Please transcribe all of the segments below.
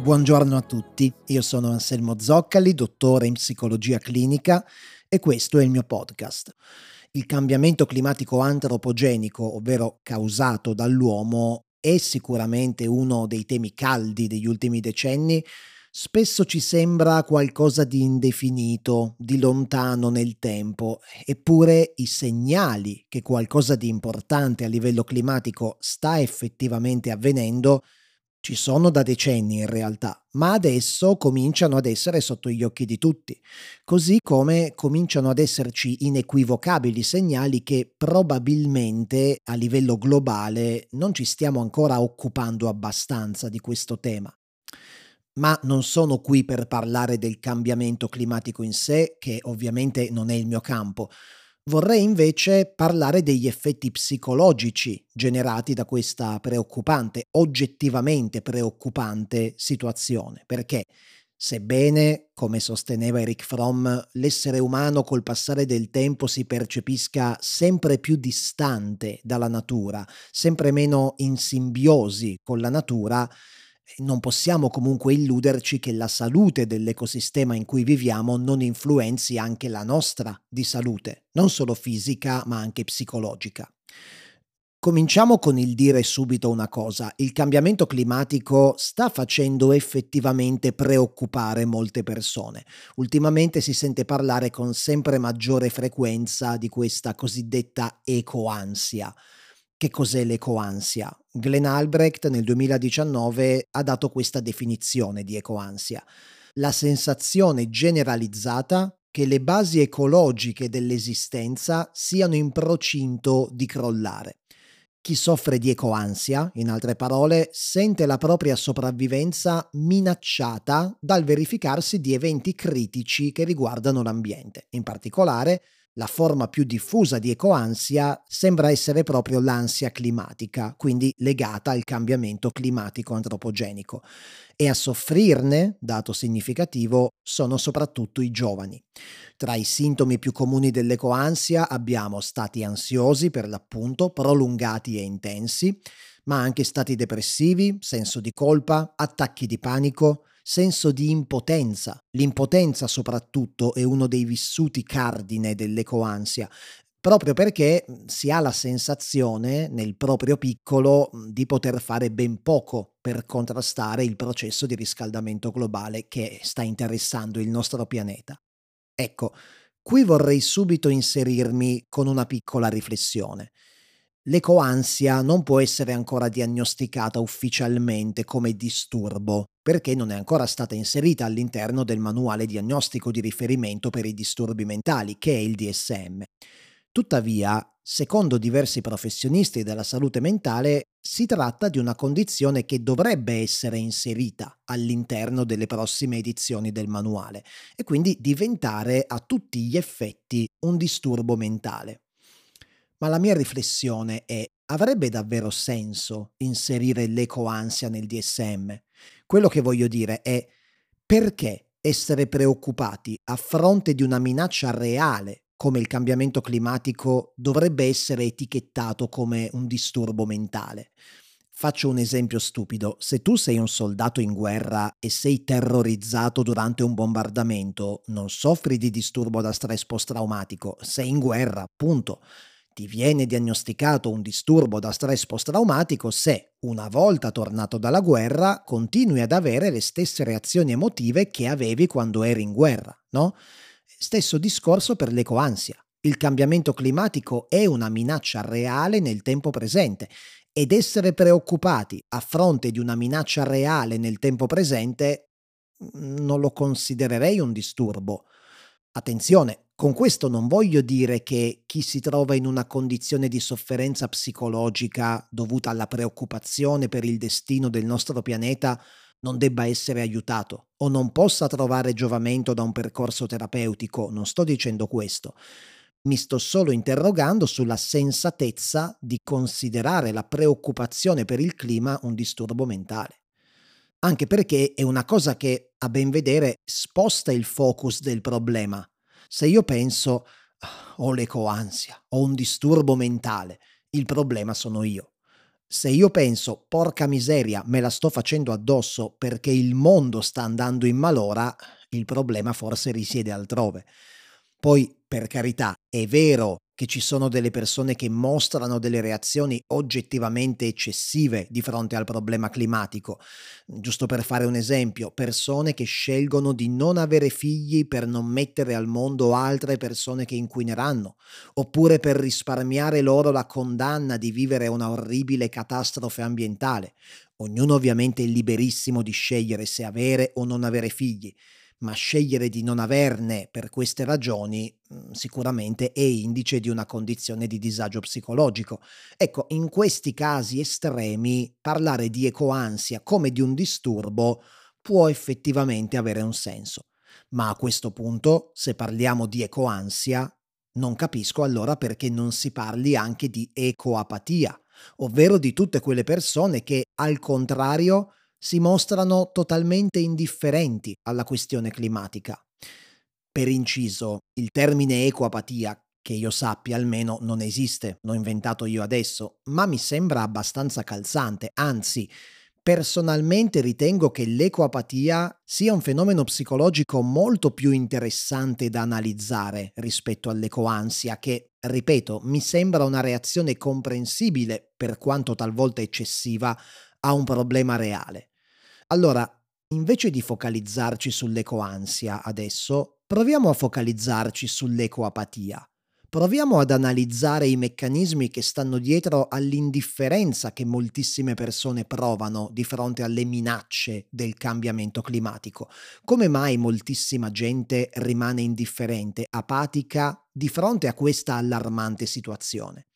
Buongiorno a tutti, io sono Anselmo Zoccali, dottore in psicologia clinica e questo è il mio podcast. Il cambiamento climatico antropogenico, ovvero causato dall'uomo, è sicuramente uno dei temi caldi degli ultimi decenni. Spesso ci sembra qualcosa di indefinito, di lontano nel tempo, eppure i segnali che qualcosa di importante a livello climatico sta effettivamente avvenendo ci sono da decenni in realtà, ma adesso cominciano ad essere sotto gli occhi di tutti, così come cominciano ad esserci inequivocabili segnali che probabilmente a livello globale non ci stiamo ancora occupando abbastanza di questo tema. Ma non sono qui per parlare del cambiamento climatico in sé, che ovviamente non è il mio campo, Vorrei invece parlare degli effetti psicologici generati da questa preoccupante, oggettivamente preoccupante situazione, perché sebbene, come sosteneva Eric Fromm, l'essere umano col passare del tempo si percepisca sempre più distante dalla natura, sempre meno in simbiosi con la natura, non possiamo comunque illuderci che la salute dell'ecosistema in cui viviamo non influenzi anche la nostra di salute, non solo fisica ma anche psicologica. Cominciamo con il dire subito una cosa, il cambiamento climatico sta facendo effettivamente preoccupare molte persone. Ultimamente si sente parlare con sempre maggiore frequenza di questa cosiddetta ecoansia. Che cos'è l'ecoansia? Glenn Albrecht nel 2019 ha dato questa definizione di ecoansia. La sensazione generalizzata che le basi ecologiche dell'esistenza siano in procinto di crollare. Chi soffre di ecoansia, in altre parole, sente la propria sopravvivenza minacciata dal verificarsi di eventi critici che riguardano l'ambiente, in particolare la forma più diffusa di ecoansia sembra essere proprio l'ansia climatica, quindi legata al cambiamento climatico antropogenico. E a soffrirne, dato significativo, sono soprattutto i giovani. Tra i sintomi più comuni dell'ecoansia abbiamo stati ansiosi, per l'appunto, prolungati e intensi, ma anche stati depressivi, senso di colpa, attacchi di panico, senso di impotenza. L'impotenza soprattutto è uno dei vissuti cardine dell'ecoansia, proprio perché si ha la sensazione nel proprio piccolo di poter fare ben poco per contrastare il processo di riscaldamento globale che sta interessando il nostro pianeta. Ecco, qui vorrei subito inserirmi con una piccola riflessione. L'ecoansia non può essere ancora diagnosticata ufficialmente come disturbo, perché non è ancora stata inserita all'interno del manuale diagnostico di riferimento per i disturbi mentali, che è il DSM. Tuttavia, secondo diversi professionisti della salute mentale, si tratta di una condizione che dovrebbe essere inserita all'interno delle prossime edizioni del manuale e quindi diventare a tutti gli effetti un disturbo mentale. Ma la mia riflessione è, avrebbe davvero senso inserire l'ecoansia nel DSM? Quello che voglio dire è, perché essere preoccupati a fronte di una minaccia reale come il cambiamento climatico dovrebbe essere etichettato come un disturbo mentale? Faccio un esempio stupido. Se tu sei un soldato in guerra e sei terrorizzato durante un bombardamento, non soffri di disturbo da stress post-traumatico, sei in guerra, punto ti viene diagnosticato un disturbo da stress post-traumatico se, una volta tornato dalla guerra, continui ad avere le stesse reazioni emotive che avevi quando eri in guerra, no? Stesso discorso per l'ecoansia. Il cambiamento climatico è una minaccia reale nel tempo presente ed essere preoccupati a fronte di una minaccia reale nel tempo presente non lo considererei un disturbo. Attenzione, con questo non voglio dire che chi si trova in una condizione di sofferenza psicologica dovuta alla preoccupazione per il destino del nostro pianeta non debba essere aiutato o non possa trovare giovamento da un percorso terapeutico, non sto dicendo questo. Mi sto solo interrogando sulla sensatezza di considerare la preoccupazione per il clima un disturbo mentale. Anche perché è una cosa che, a ben vedere, sposta il focus del problema se io penso ho l'ecoansia, ho un disturbo mentale, il problema sono io. Se io penso, porca miseria, me la sto facendo addosso perché il mondo sta andando in malora, il problema forse risiede altrove. Poi, per carità, è vero che ci sono delle persone che mostrano delle reazioni oggettivamente eccessive di fronte al problema climatico. Giusto per fare un esempio, persone che scelgono di non avere figli per non mettere al mondo altre persone che inquineranno, oppure per risparmiare loro la condanna di vivere una orribile catastrofe ambientale. Ognuno ovviamente è liberissimo di scegliere se avere o non avere figli ma scegliere di non averne per queste ragioni mhmm, sicuramente è indice di una condizione di disagio psicologico. Ecco, in questi casi estremi parlare di ecoansia come di un disturbo può effettivamente avere un senso. Ma a questo punto, se parliamo di ecoansia, non capisco allora perché non si parli anche di ecoapatia, ovvero di tutte quelle persone che, al contrario, si mostrano totalmente indifferenti alla questione climatica. Per inciso, il termine ecoapatia, che io sappia almeno, non esiste, l'ho inventato io adesso, ma mi sembra abbastanza calzante, anzi, personalmente ritengo che l'ecoapatia sia un fenomeno psicologico molto più interessante da analizzare rispetto all'ecoansia, che, ripeto, mi sembra una reazione comprensibile, per quanto talvolta eccessiva, a un problema reale. Allora, invece di focalizzarci sull'ecoansia adesso, proviamo a focalizzarci sull'ecoapatia. Proviamo ad analizzare i meccanismi che stanno dietro all'indifferenza che moltissime persone provano di fronte alle minacce del cambiamento climatico. Come mai moltissima gente rimane indifferente, apatica di fronte a questa allarmante situazione?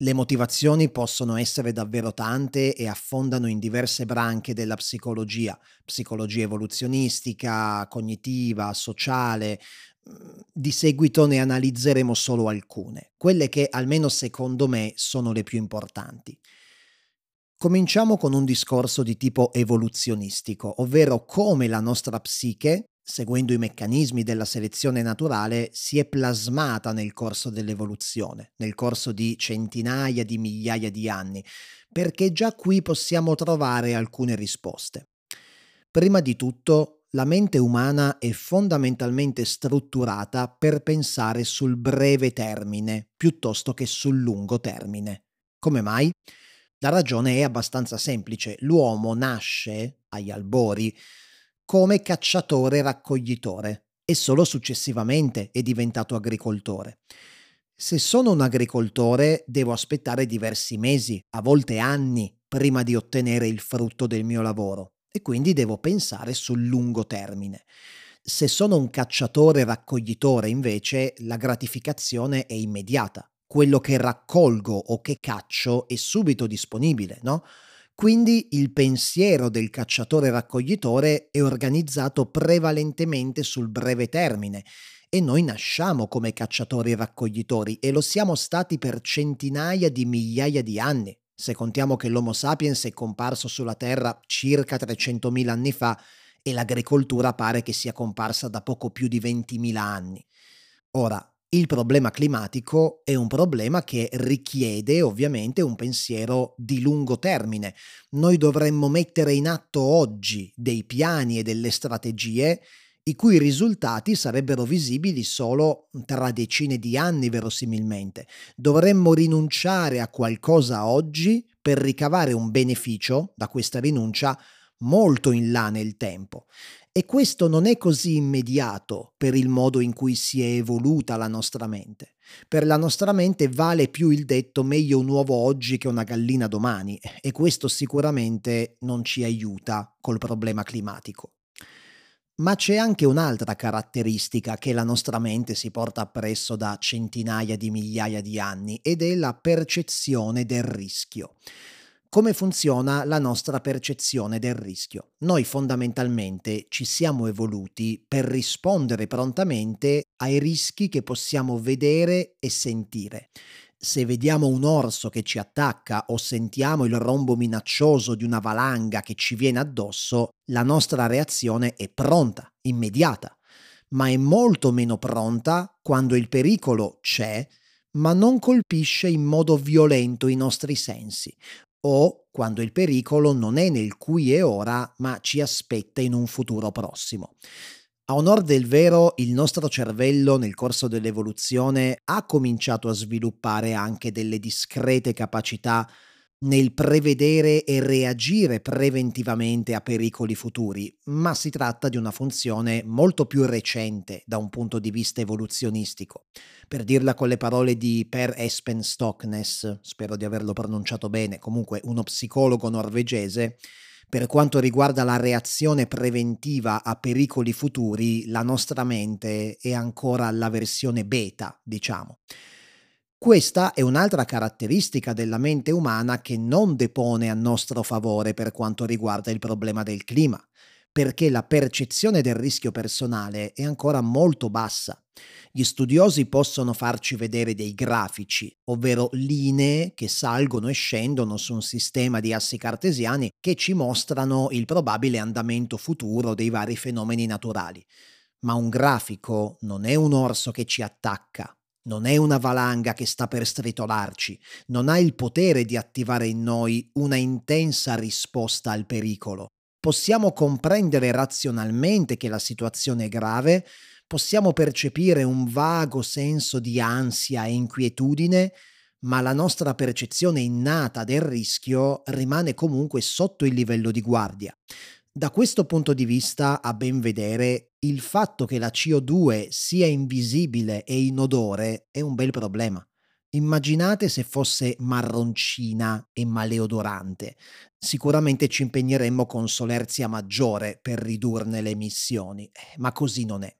Le motivazioni possono essere davvero tante e affondano in diverse branche della psicologia, psicologia evoluzionistica, cognitiva, sociale. Mm, di seguito ne analizzeremo solo alcune, quelle che almeno secondo me sono le più importanti. Cominciamo con un discorso di tipo evoluzionistico, ovvero come la nostra psiche seguendo i meccanismi della selezione naturale, si è plasmata nel corso dell'evoluzione, nel corso di centinaia di migliaia di anni, perché già qui possiamo trovare alcune risposte. Prima di tutto, la mente umana è fondamentalmente strutturata per pensare sul breve termine piuttosto che sul lungo termine. Come mai? La ragione è abbastanza semplice. L'uomo nasce agli albori come cacciatore-raccoglitore e solo successivamente è diventato agricoltore. Se sono un agricoltore devo aspettare diversi mesi, a volte anni, prima di ottenere il frutto del mio lavoro e quindi devo pensare sul lungo termine. Se sono un cacciatore-raccoglitore invece la gratificazione è immediata. Quello che raccolgo o che caccio è subito disponibile, no? Quindi il pensiero del cacciatore-raccoglitore è organizzato prevalentemente sul breve termine e noi nasciamo come cacciatori-raccoglitori e lo siamo stati per centinaia di migliaia di anni. Se contiamo che l'Homo sapiens è comparso sulla Terra circa 300.000 anni fa e l'agricoltura pare che sia comparsa da poco più di 20.000 anni. Ora, il problema climatico è un problema che richiede ovviamente un pensiero di lungo termine. Noi dovremmo mettere in atto oggi dei piani e delle strategie i cui risultati sarebbero visibili solo tra decine di anni verosimilmente. Dovremmo rinunciare a qualcosa oggi per ricavare un beneficio da questa rinuncia molto in là nel tempo. E questo non è così immediato per il modo in cui si è evoluta la nostra mente. Per la nostra mente vale più il detto meglio un uovo oggi che una gallina domani e questo sicuramente non ci aiuta col problema climatico. Ma c'è anche un'altra caratteristica che la nostra mente si porta appresso da centinaia di migliaia di anni ed è la percezione del rischio come funziona la nostra percezione del rischio. Noi fondamentalmente ci siamo evoluti per rispondere prontamente ai rischi che possiamo vedere e sentire. Se vediamo un orso che ci attacca o sentiamo il rombo minaccioso di una valanga che ci viene addosso, la nostra reazione è pronta, immediata. ma è molto meno pronta quando il pericolo c'è, ma non colpisce in modo violento i nostri sensi, o quando il pericolo non è nel qui e ora, ma ci aspetta in un futuro prossimo. A onor del vero, il nostro cervello nel corso dell'evoluzione ha cominciato a sviluppare anche delle discrete capacità nel prevedere e reagire preventivamente a pericoli futuri, ma si tratta di una funzione molto più recente da un punto di vista evoluzionistico. Per dirla con le parole di Per Espen Stoknes, spero di averlo pronunciato bene, comunque uno psicologo norvegese, per quanto riguarda la reazione preventiva a pericoli futuri, la nostra mente è ancora alla versione beta, diciamo. Questa è un'altra caratteristica della mente umana che non depone a nostro favore per quanto riguarda il problema del clima, perché la percezione del rischio personale è ancora molto bassa. Gli studiosi possono farci vedere dei grafici, ovvero linee che salgono e scendono su un sistema di assi cartesiani che ci mostrano il probabile andamento futuro dei vari fenomeni naturali. Ma un grafico non è un orso che ci attacca, non è una valanga che sta per stritolarci, non ha il potere di attivare in noi una intensa risposta al pericolo. Possiamo comprendere razionalmente che la situazione è grave, possiamo percepire un vago senso di ansia e inquietudine, ma la nostra percezione innata del rischio rimane comunque sotto il livello di guardia. Da questo punto di vista, a ben vedere, il fatto che la CO2 sia invisibile e inodore è un bel problema. Immaginate se fosse marroncina e maleodorante. Sicuramente ci impegneremmo con solerzia maggiore per ridurne le emissioni, eh, ma così non è.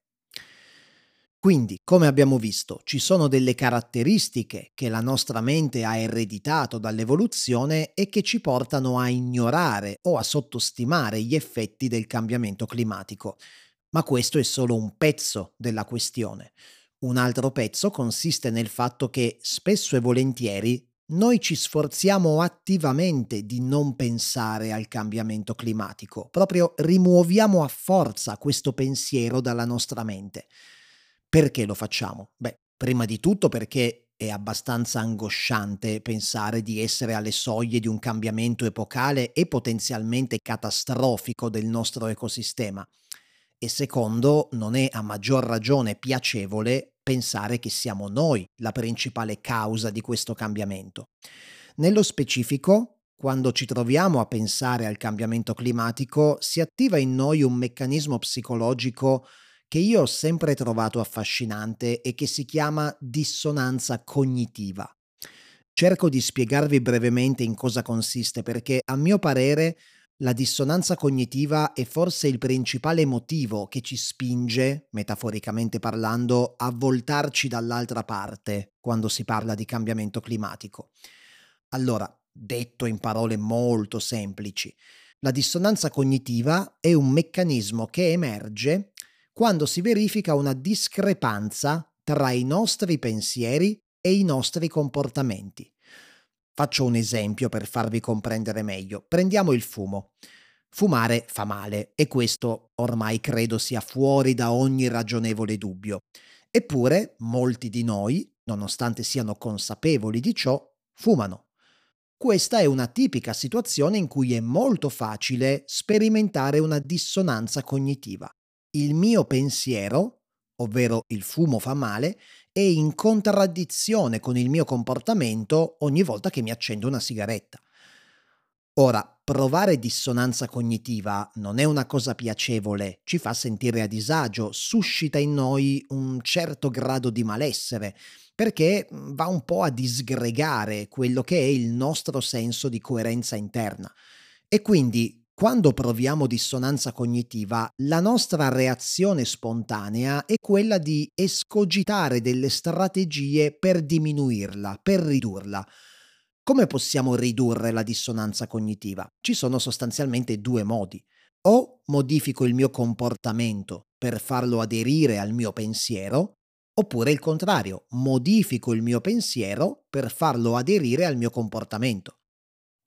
Quindi, come abbiamo visto, ci sono delle caratteristiche che la nostra mente ha ereditato dall'evoluzione e che ci portano a ignorare o a sottostimare gli effetti del cambiamento climatico. Ma questo è solo un pezzo della questione. Un altro pezzo consiste nel fatto che spesso e volentieri noi ci sforziamo attivamente di non pensare al cambiamento climatico, proprio rimuoviamo a forza questo pensiero dalla nostra mente. Perché lo facciamo? Beh, prima di tutto perché è abbastanza angosciante pensare di essere alle soglie di un cambiamento epocale e potenzialmente catastrofico del nostro ecosistema. E secondo, non è a maggior ragione piacevole pensare che siamo noi la principale causa di questo cambiamento. Nello specifico, quando ci troviamo a pensare al cambiamento climatico, si attiva in noi un meccanismo psicologico che io ho sempre trovato affascinante e che si chiama dissonanza cognitiva. Cerco di spiegarvi brevemente in cosa consiste perché a mio parere la dissonanza cognitiva è forse il principale motivo che ci spinge, metaforicamente parlando, a voltarci dall'altra parte quando si parla di cambiamento climatico. Allora, detto in parole molto semplici, la dissonanza cognitiva è un meccanismo che emerge quando si verifica una discrepanza tra i nostri pensieri e i nostri comportamenti. Faccio un esempio per farvi comprendere meglio. Prendiamo il fumo. Fumare fa male e questo ormai credo sia fuori da ogni ragionevole dubbio. Eppure molti di noi, nonostante siano consapevoli di ciò, fumano. Questa è una tipica situazione in cui è molto facile sperimentare una dissonanza cognitiva il mio pensiero, ovvero il fumo fa male, è in contraddizione con il mio comportamento ogni volta che mi accendo una sigaretta. Ora, provare dissonanza cognitiva non è una cosa piacevole, ci fa sentire a disagio, suscita in noi un certo grado di malessere, perché va un po' a disgregare quello che è il nostro senso di coerenza interna. E quindi quando proviamo dissonanza cognitiva, la nostra reazione spontanea è quella di escogitare delle strategie per diminuirla, per ridurla. Come possiamo ridurre la dissonanza cognitiva? Ci sono sostanzialmente due modi. O modifico il mio comportamento per farlo aderire al mio pensiero, oppure il contrario, modifico il mio pensiero per farlo aderire al mio comportamento.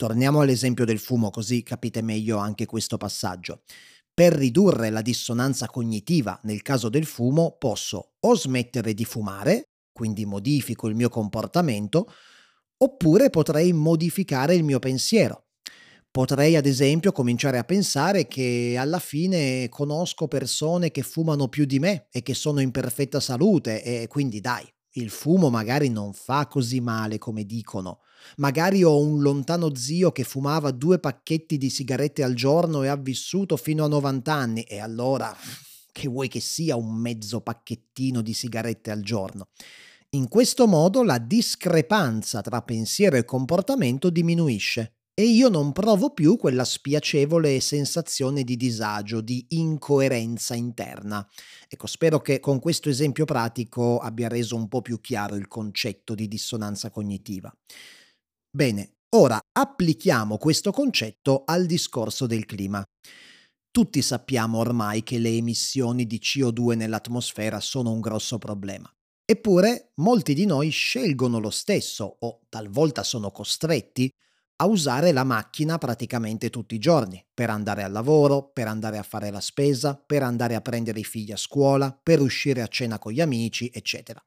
Torniamo all'esempio del fumo così capite meglio anche questo passaggio. per ridurre la dissonanza cognitiva nel caso del fumo posso o smettere di fumare, quindi modifico il mio comportamento, oppure potrei modificare il mio pensiero. Potrei ad esempio cominciare a pensare che alla fine conosco persone che fumano più di me e che sono in perfetta salute e quindi dai, il fumo magari non fa così male come dicono. Magari ho un lontano zio che fumava due pacchetti di sigarette al giorno e ha vissuto fino a 90 anni e allora che vuoi che sia un mezzo pacchettino di sigarette al giorno. In questo modo la discrepanza tra pensiero e comportamento diminuisce e io non provo più quella spiacevole sensazione di disagio, di incoerenza interna. Ecco, spero che con questo esempio pratico abbia reso un po' più chiaro il concetto di dissonanza cognitiva. Bene, ora applichiamo questo concetto al discorso del clima. Tutti sappiamo ormai che le emissioni di CO2 nell'atmosfera sono un grosso problema. Eppure molti di noi scelgono lo stesso, o talvolta sono costretti, a usare la macchina praticamente tutti i giorni, per andare al lavoro, per andare a fare la spesa, per andare a prendere i figli a scuola, per uscire a cena con gli amici, eccetera.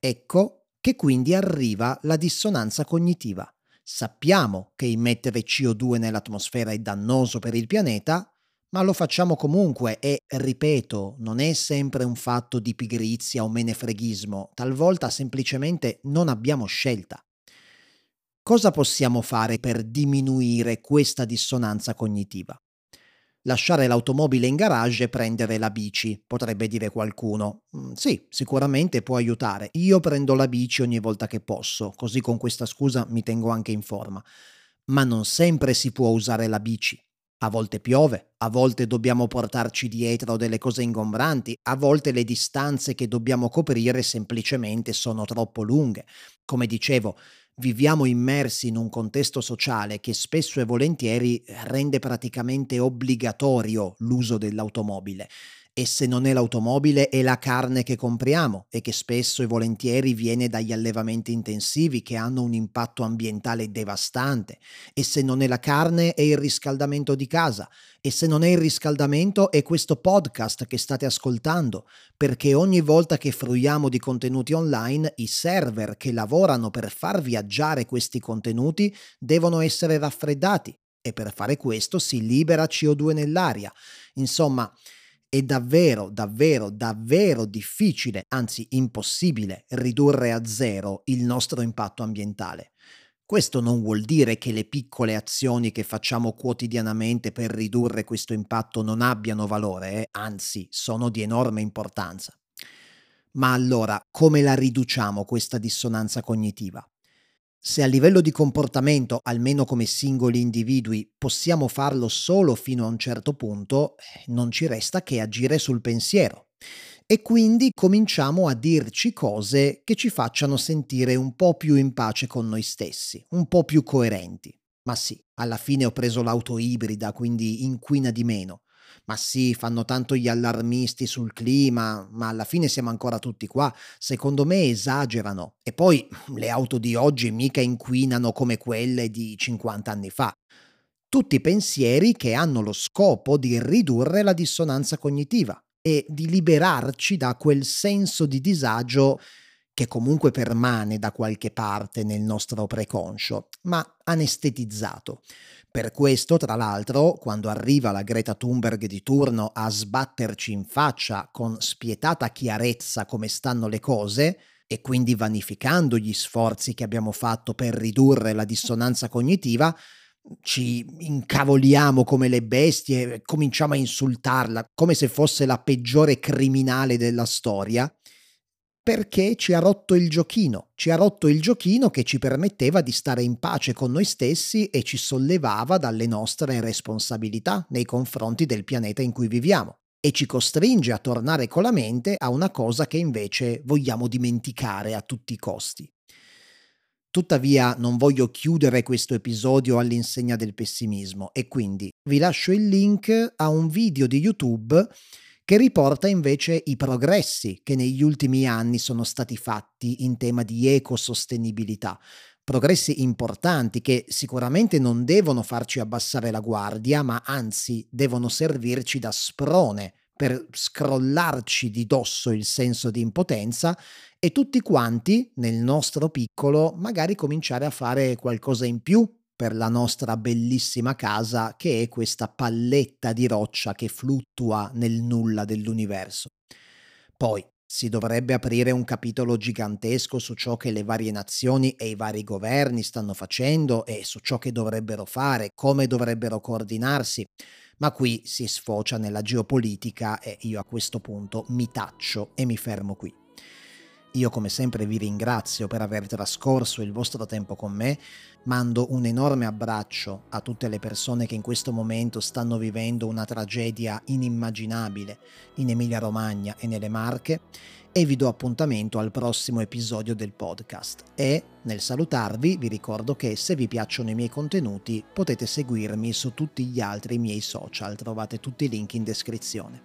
Ecco che quindi arriva la dissonanza cognitiva. Sappiamo che immettere CO2 nell'atmosfera è dannoso per il pianeta, ma lo facciamo comunque e, ripeto, non è sempre un fatto di pigrizia o menefreghismo, talvolta semplicemente non abbiamo scelta. Cosa possiamo fare per diminuire questa dissonanza cognitiva? Lasciare l'automobile in garage e prendere la bici, potrebbe dire qualcuno. Mm, sì, sicuramente può aiutare. Io prendo la bici ogni volta che posso, così con questa scusa mi tengo anche in forma. Ma non sempre si può usare la bici. A volte piove, a volte dobbiamo portarci dietro delle cose ingombranti, a volte le distanze che dobbiamo coprire semplicemente sono troppo lunghe. Come dicevo, viviamo immersi in un contesto sociale che spesso e volentieri rende praticamente obbligatorio l'uso dell'automobile e se non è l'automobile è la carne che compriamo e che spesso e volentieri viene dagli allevamenti intensivi che hanno un impatto ambientale devastante. E se non è la carne è il riscaldamento di casa. E se non è il riscaldamento è questo podcast che state ascoltando perché ogni volta che fruiamo di contenuti online i server che lavorano per far viaggiare questi contenuti devono essere raffreddati. E per fare questo si libera CO2 nell'aria. Insomma, è davvero, davvero, davvero difficile, anzi impossibile, ridurre a zero il nostro impatto ambientale. Questo non vuol dire che le piccole azioni che facciamo quotidianamente per ridurre questo impatto non abbiano valore, eh? anzi sono di enorme importanza. Ma allora, come la riduciamo questa dissonanza cognitiva? Se a livello di comportamento, almeno come singoli individui, possiamo farlo solo fino a un certo punto, eh, non ci resta che agire sul pensiero. E quindi cominciamo a dirci cose che ci facciano sentire un po' più in pace con noi stessi, un po' più coerenti. Ma sì, alla fine ho preso l'auto ibrida, quindi inquina di meno ma sì, fanno tanto gli allarmisti sul clima, ma alla fine siamo ancora tutti qua. Secondo me esagerano. E poi le auto di oggi mica inquinano come quelle di 50 anni fa. Tutti pensieri che hanno lo scopo di ridurre la dissonanza cognitiva e di liberarci da quel senso di disagio che comunque permane da qualche parte nel nostro preconscio, ma anestetizzato. Per questo, tra l'altro, quando arriva la Greta Thunberg di turno a sbatterci in faccia con spietata chiarezza come stanno le cose, e quindi vanificando gli sforzi che abbiamo fatto per ridurre la dissonanza cognitiva, ci incavoliamo come le bestie, cominciamo a insultarla come se fosse la peggiore criminale della storia, perché ci ha rotto il giochino, ci ha rotto il giochino che ci permetteva di stare in pace con noi stessi e ci sollevava dalle nostre responsabilità nei confronti del pianeta in cui viviamo e ci costringe a tornare con la mente a una cosa che invece vogliamo dimenticare a tutti i costi. Tuttavia non voglio chiudere questo episodio all'insegna del pessimismo e quindi vi lascio il link a un video di YouTube che riporta invece i progressi che negli ultimi anni sono stati fatti in tema di ecosostenibilità. progressi importanti che sicuramente non devono farci abbassare la guardia, ma anzi devono servirci da sprone per scrollarci di dosso il senso di impotenza e tutti quanti, nel nostro piccolo, magari cominciare a fare qualcosa in più per la nostra bellissima casa che è questa palletta di roccia che fluttua nel nulla dell'universo. Poi, si dovrebbe aprire un capitolo gigantesco su ciò che le varie nazioni e i vari governi stanno facendo e su ciò che dovrebbero fare, come dovrebbero coordinarsi, ma qui si sfocia nella geopolitica e io a questo punto mi taccio e mi fermo qui. Io come sempre vi ringrazio per aver trascorso il vostro tempo con me, mando un enorme abbraccio a tutte le persone che in questo momento stanno vivendo una tragedia inimmaginabile in Emilia Romagna e nelle Marche e vi do appuntamento al prossimo episodio del podcast e nel salutarvi vi ricordo che se vi piacciono i miei contenuti potete seguirmi su tutti gli altri miei social, trovate tutti i link in descrizione.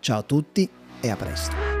Ciao a tutti e a presto.